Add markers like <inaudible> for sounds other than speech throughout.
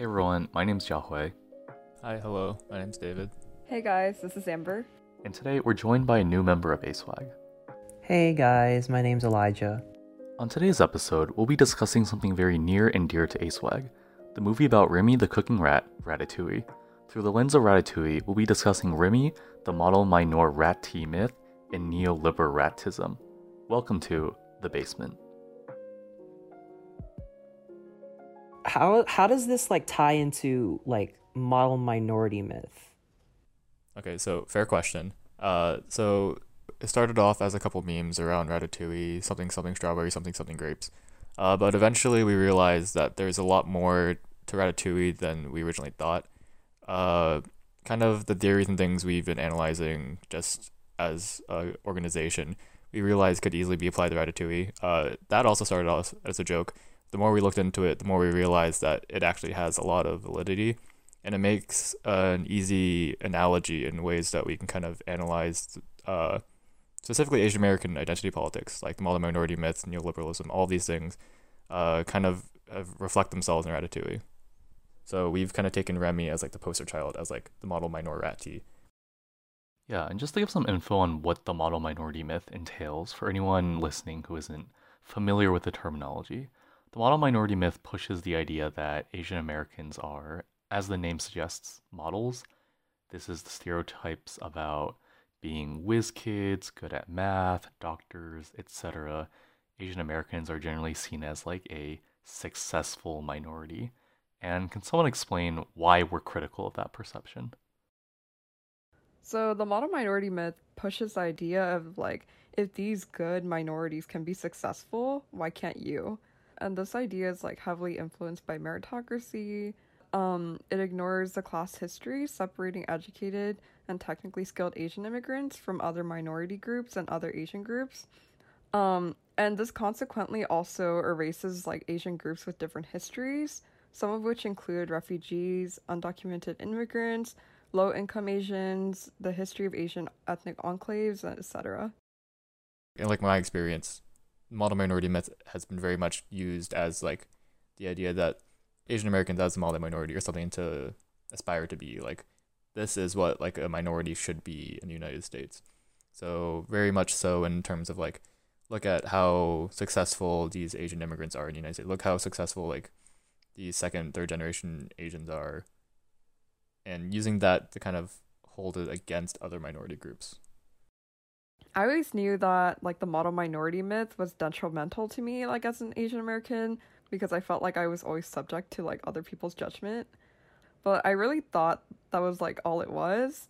Hey everyone, my name's Jiahui, Hi, hello. My name's David. Hey guys, this is Amber. and today we're joined by a new member of ASWAG. Hey guys, my name's Elaijah. On today's episode, we'll be discussing something very near and dear to ASWAG, the movie about Remy the cooking rat, Ratatouille. Through the lens of Ratatouille, we'll be discussing Remy, the model mino-rat-y myth, and neoliberal rat-ism. Welcome to The bAASement. How how does this like tie into like model minority myth? Okay, so fair question. Uh, so it started off as a couple memes around Ratatouille, something something strawberry, something something grapes. Uh, but eventually we realized that there's a lot more to Ratatouille than we originally thought. Uh, kind of the theories and things we've been analyzing just as a organization, we realized could easily be applied to Ratatouille. Uh, that also started off as a joke. The more we looked into it, the more we realized that it actually has a lot of validity and it makes uh, an easy analogy in ways that we can kind of analyze uh, specifically Asian American identity politics, like the model minority myth, neoliberalism, all these things uh, kind of uh, reflect themselves in Ratatouille. So we've kind of taken Remy as like the poster child, as like the model minority. Yeah, and just to give some info on what the model minority myth entails for anyone listening who isn't familiar with the terminology, the model minority myth pushes the idea that Asian Americans are, as the name suggests, models. This is the stereotypes about being whiz kids, good at math, doctors, etc. Asian Americans are generally seen as like a successful minority. And can someone explain why we're critical of that perception? So, the model minority myth pushes the idea of like, if these good minorities can be successful, why can't you? And this idea is like heavily influenced by meritocracy. Um, it ignores the class history separating educated and technically skilled Asian immigrants from other minority groups and other Asian groups. Um, and this consequently also erases like Asian groups with different histories, some of which include refugees, undocumented immigrants, low income Asians, the history of Asian ethnic enclaves, etc. In like my experience, model minority myth has been very much used as like the idea that Asian Americans as a model minority or something to aspire to be. Like this is what like a minority should be in the United States. So very much so in terms of like look at how successful these Asian immigrants are in the United States. Look how successful like these second, third generation Asians are. And using that to kind of hold it against other minority groups. I always knew that like the model minority myth was detrimental to me like as an Asian American because I felt like I was always subject to like other people's judgment. But I really thought that was like all it was.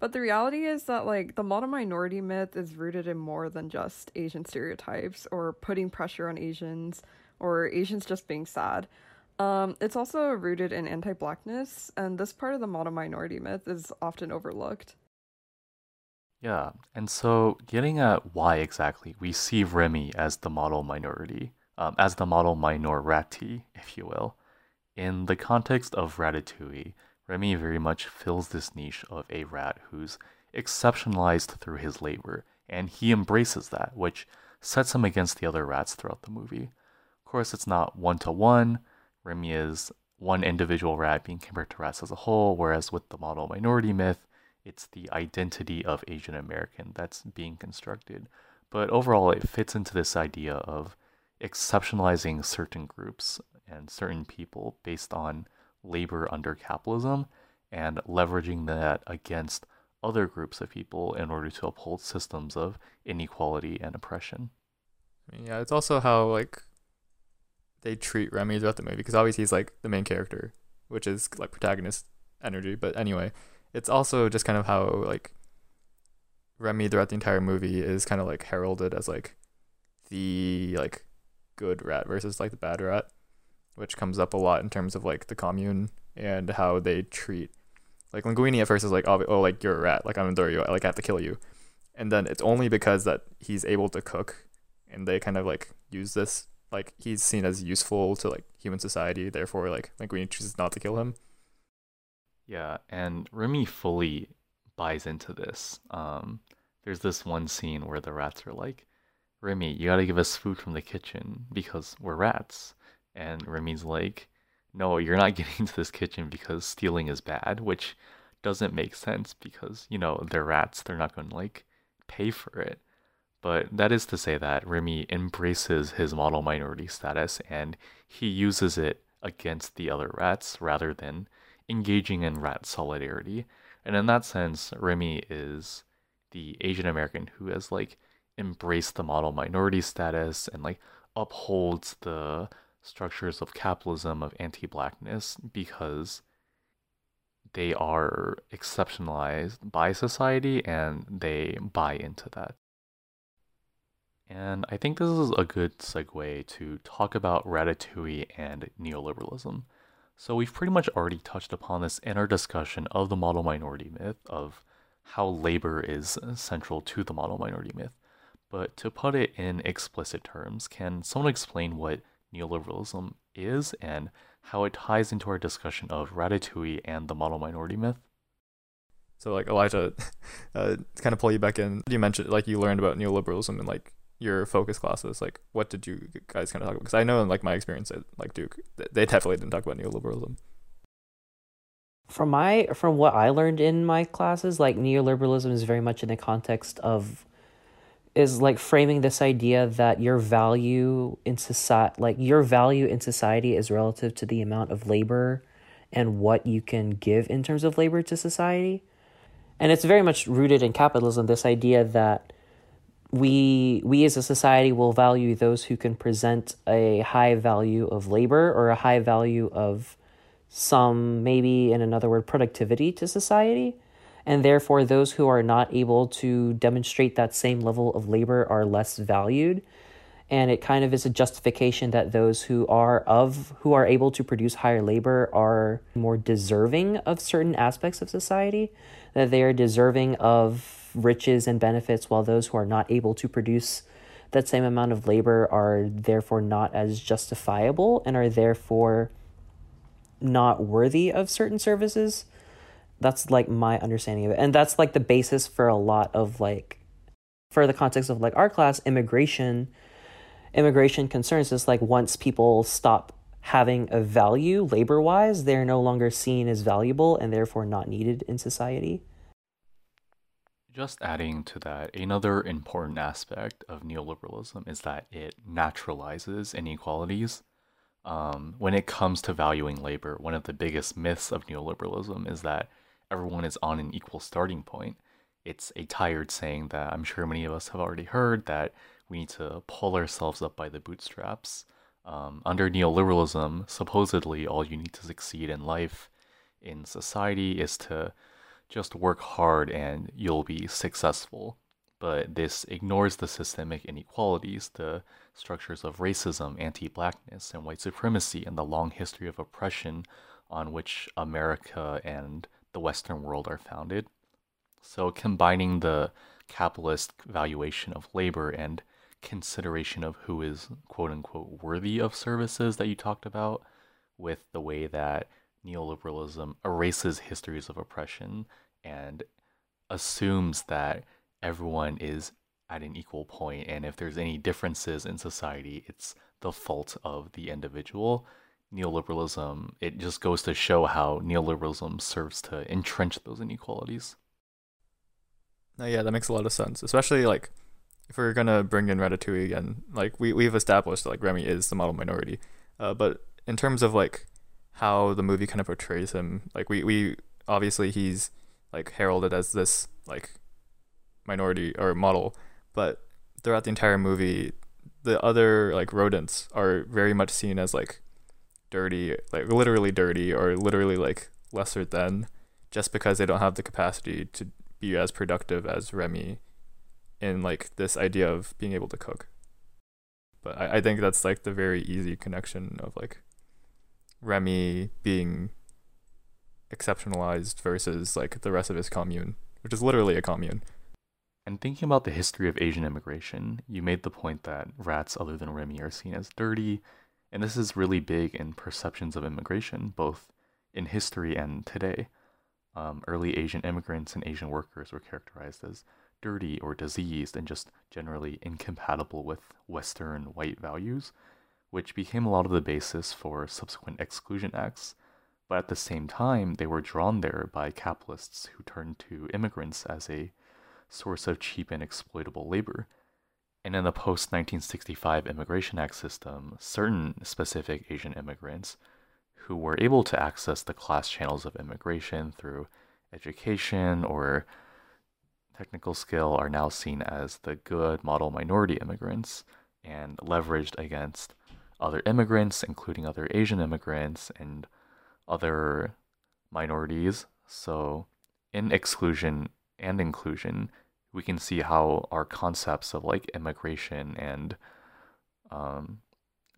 But the reality is that like the model minority myth is rooted in more than just Asian stereotypes or putting pressure on Asians or Asians just being sad. Um, it's also rooted in anti-blackness, and this part of the model minority myth is often overlooked. Yeah, and so getting at why exactly we see Remy as the model minority, um, as the model minority, if you will. In the context of Ratatouille, Remy very much fills this niche of a rat who's exceptionalized through his labor, and he embraces that, which sets him against the other rats throughout the movie. Of course, it's not one to one. Remy is one individual rat being compared to rats as a whole, whereas with the model minority myth, it's the identity of Asian American that's being constructed. But overall, it fits into this idea of exceptionalizing certain groups and certain people based on labor under capitalism and leveraging that against other groups of people in order to uphold systems of inequality and oppression. Yeah, it's also how like they treat Remy throughout the movie because obviously he's like the main character, which is like protagonist energy. But anyway, it's also just kind of how like Remy throughout the entire movie is kind of like heralded as like the like good rat versus like the bad rat, which comes up a lot in terms of like the commune and how they treat like Linguini at first is like oh, like you're a rat like I'm gonna throw you like I have to kill you, and then it's only because that he's able to cook, and they kind of like use this like he's seen as useful to like human society. Therefore, like Linguini chooses not to kill him. Yeah, and Remy fully buys into this. Um, there's this one scene where the rats are like, Remy, you gotta give us food from the kitchen because we're rats. And Remy's like, no, you're not <laughs> getting into this kitchen because stealing is bad, which doesn't make sense because, you know, they're rats. They're not going to like pay for it. But that is to say that Remy embraces his model minority status and he uses it against the other rats rather than engaging in rat solidarity. And in that sense, Remy is the Asian American who has like embraced the model minority status and like upholds the structures of capitalism of anti-blackness because they are exceptionalized by society and they buy into that. And I think this is a good segue to talk about Ratatouille and neoliberalism. So, we've pretty much already touched upon this in our discussion of the model minority myth, of how labor is central to the model minority myth. But to put it in explicit terms, can someone explain what neoliberalism is and how it ties into our discussion of Ratatouille and the model minority myth. So, like Elaijah, <laughs> uh, kind of pull you back in, you mentioned like you learned about neoliberalism in like your focus classes. Like, what did you guys kind of talk about? Because I know in like my experience at like Duke, they definitely didn't talk about neoliberalism. From my from what I learned in my classes, like neoliberalism is very much in the context of is like framing this idea that your value in society like your value in society is relative to the amount of labor and what you can give in terms of labor to society and it's very much rooted in capitalism this idea that we we as a society will value those who can present a high value of labor or a high value of some maybe in another word productivity to society. And therefore those who are not able to demonstrate that same level of labor are less valued. And it kind of is a justification that those who are of who are able to produce higher labor are more deserving of certain aspects of society that they are deserving of riches and benefits while those who are not able to produce that same amount of labor are therefore not as justifiable and are therefore not worthy of certain services that's like my understanding of it. And that's like the basis for a lot of like for the context of like our class, immigration immigration concerns is like once people stop having a value labor wise, they're no longer seen as valuable and therefore not needed in society. Just adding to that, another important aspect of neoliberalism is that it naturalizes inequalities. Um, when it comes to valuing labor, one of the biggest myths of neoliberalism is that everyone is on an equal starting point. It's a tired saying that I'm sure many of us have already heard that we need to pull ourselves up by the bootstraps. Um, under neoliberalism, supposedly all you need to succeed in life, in society, is to just work hard and you'll be successful. But this ignores the systemic inequalities, the structures of racism, anti blackness, and white supremacy, and the long history of oppression on which America and the Western world are founded. So, combining the capitalist valuation of labor and consideration of who is quote unquote worthy of services that you talked about with the way that neoliberalism erases histories of oppression and assumes that everyone is at an equal point and if there's any differences in society it's the fault of the individual neoliberalism, it just goes to show how neoliberalism serves to entrench those inequalities. No, yeah, that makes a lot of sense. Especially like if we're gonna bring in Ratatouille again, like we we've established that like Remy is the model minority, uh, but in terms of like how the movie kind of portrays him, like we we obviously he's like heralded as this like minority or model, but throughout the entire movie, the other like rodents are very much seen as like dirty, like literally dirty or literally like lesser than, just because they don't have the capacity to be as productive as Remy in like this idea of being able to cook. But I, I think that's like the very easy connection of like Remy being exceptionalized versus like the rest of his commune, which is literally a commune. And thinking about the history of Asian immigration, you made the point that rats other than Remy are seen as dirty and this is really big in perceptions of immigration, both in history and today. Um, early Asian immigrants and Asian workers were characterized as dirty or diseased and just generally incompatible with Western white values, which became a lot of the basis for subsequent exclusion acts. But at the same time, they were drawn there by capitalists who turned to immigrants as a source of cheap and exploitable labor. And in the post 1965 Immigration Act system, certain specific Asian immigrants who were able to access the class channels of immigration through education or technical skill are now seen as the good model minority immigrants and leveraged against other immigrants, including other Asian immigrants and other minorities. So, in exclusion and inclusion, we can see how our concepts of like immigration and um,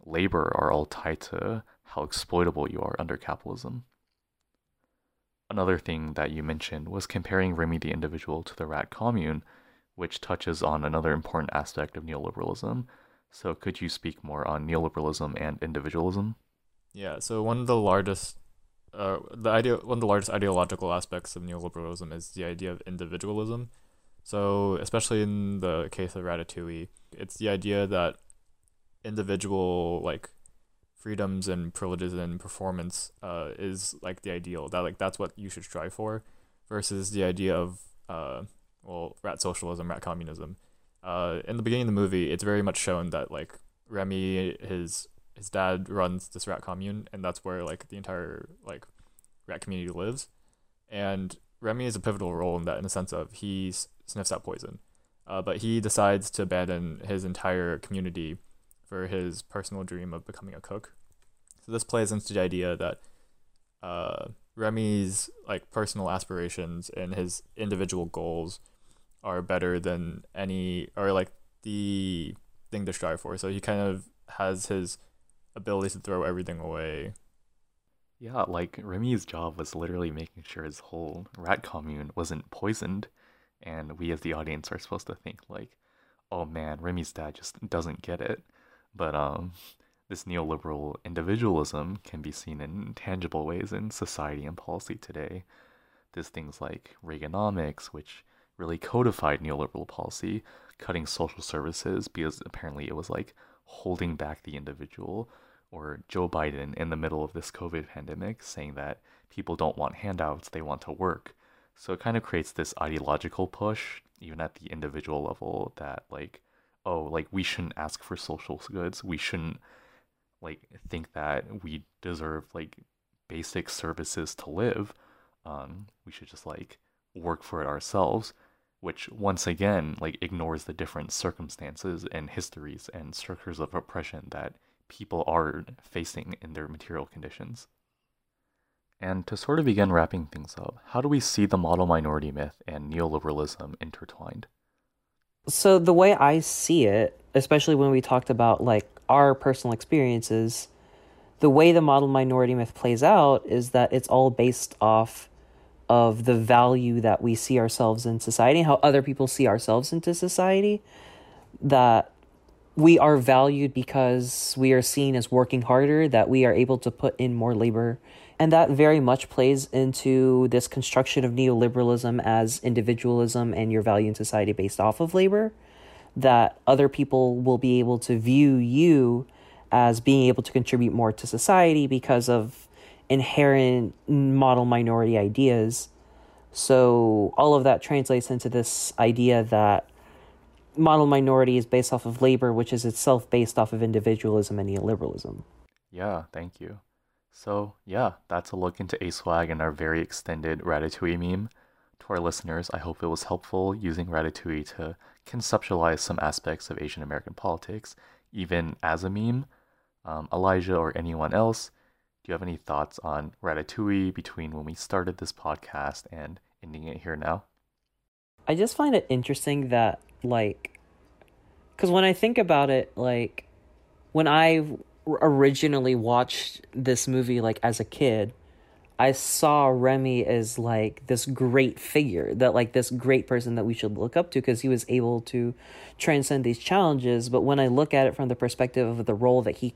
labor are all tied to how exploitable you are under capitalism. Another thing that you mentioned was comparing Remy the individual to the rat commune, which touches on another important aspect of neoliberalism. So, could you speak more on neoliberalism and individualism? Yeah. So one of the largest, uh, the idea, one of the largest ideological aspects of neoliberalism is the idea of individualism. So, especially in the case of Ratatouille, it's the idea that individual like freedoms and privileges and performance uh, is like the ideal that like that's what you should strive for versus the idea of uh, well rat socialism rat communism uh, in the beginning of the movie it's very much shown that like remy his his dad runs this rat commune and that's where like the entire like rat community lives and remy is a pivotal role in that in the sense of he sniffs out poison uh, but he decides to abandon his entire community for his personal dream of becoming a cook. So this plays into the idea that uh, Remy's like personal aspirations and his individual goals are better than any or like the thing to strive for. So he kind of has his ability to throw everything away. Yeah, like Remy's job was literally making sure his whole rat commune wasn't poisoned, and we as the audience are supposed to think like, oh man, Remy's dad just doesn't get it. But um, this neoliberal individualism can be seen in tangible ways in society and policy today. There's things like Reaganomics, which really codified neoliberal policy, cutting social services because apparently it was like holding back the individual, or Joe Biden in the middle of this COVID pandemic saying that people don't want handouts, they want to work. So it kind of creates this ideological push, even at the individual level, that like oh, like we shouldn't ask for social goods. We shouldn't like think that we deserve like basic services to live. Um, we should just like work for it ourselves, which once again like ignores the different circumstances and histories and structures of oppression that people are facing in their material conditions. And to sort of begin wrapping things up, how do we see the model minority myth and neoliberalism intertwined? So the way I see it, especially when we talked about like our personal experiences, the way the model minority myth plays out is that it's all based off of the value that we see ourselves in society, how other people see ourselves into society, that we are valued because we are seen as working harder, that we are able to put in more labor and that very much plays into this construction of neoliberalism as individualism and your value in society based off of labor. That other people will be able to view you as being able to contribute more to society because of inherent model minority ideas. So, all of that translates into this idea that model minority is based off of labor, which is itself based off of individualism and neoliberalism. Yeah, thank you. So, yeah, that's a look into ASWAG and our very extended Ratatouille meme. To our listeners, I hope it was helpful using Ratatouille to conceptualize some aspects of Asian American politics, even as a meme. Um, Elaijah or anyone else, do you have any thoughts on Ratatouille between when we started this podcast and ending it here now? I just find it interesting that, like, because when I think about it, like, when I originally watched this movie like as a kid, I saw Remy as like this great figure, that like this great person that we should look up to because he was able to transcend these challenges. But when I look at it from the perspective of the role that he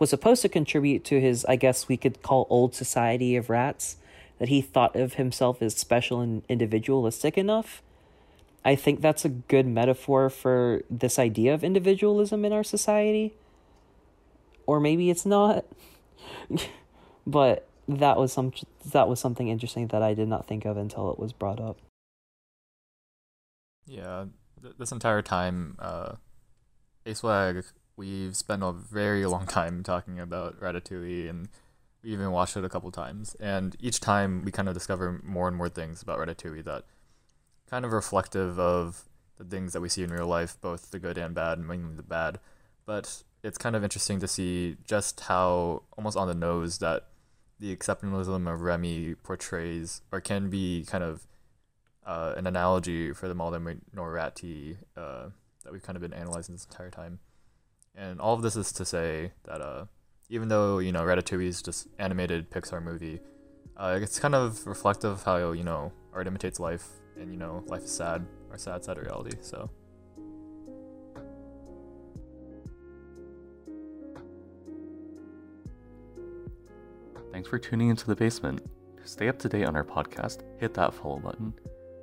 was supposed to contribute to his, I guess we could call old society of rats, that he thought of himself as special and individualistic enough. I think that's a good metaphor for this idea of individualism in our society or maybe it's not. <laughs> but that was some that was something interesting that I did not think of until it was brought up. Yeah, th- this entire time, uh, ASWAG, we've spent a very long time talking about Ratatouille, and we even watched it a couple times. And each time, we kind of discover more and more things about Ratatouille that kind of reflective of the things that we see in real life, both the good and bad, mainly the bad. But it's kind of interesting to see just how almost on the nose that the exceptionalism of Remy portrays or can be kind of uh, an analogy for the model minority uh, that we've kind of been analyzing this entire time. And all of this is to say that uh, even though you know Ratatouille is just animated Pixar movie, uh, it's kind of reflective of how you know art imitates life, and you know life is sad or sad sad reality. So. Thanks for tuning into the bAASement. To stay up to date on our podcast, hit that follow button.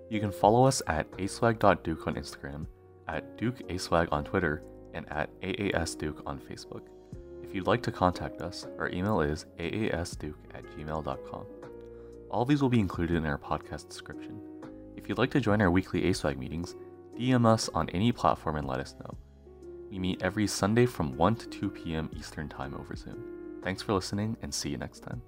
You can follow us at aswag.duke on Instagram, at dukeaswag on Twitter, and at aasduke on Facebook. If you'd like to contact us, our email is aasduke at gmail.com. All these will be included in our podcast description. If you'd like to join our weekly ASWAG meetings, DM us on any platform and let us know. We meet every Sunday from 1 to 2 p.m. Eastern Time over Zoom. Thanks for listening and see you next time.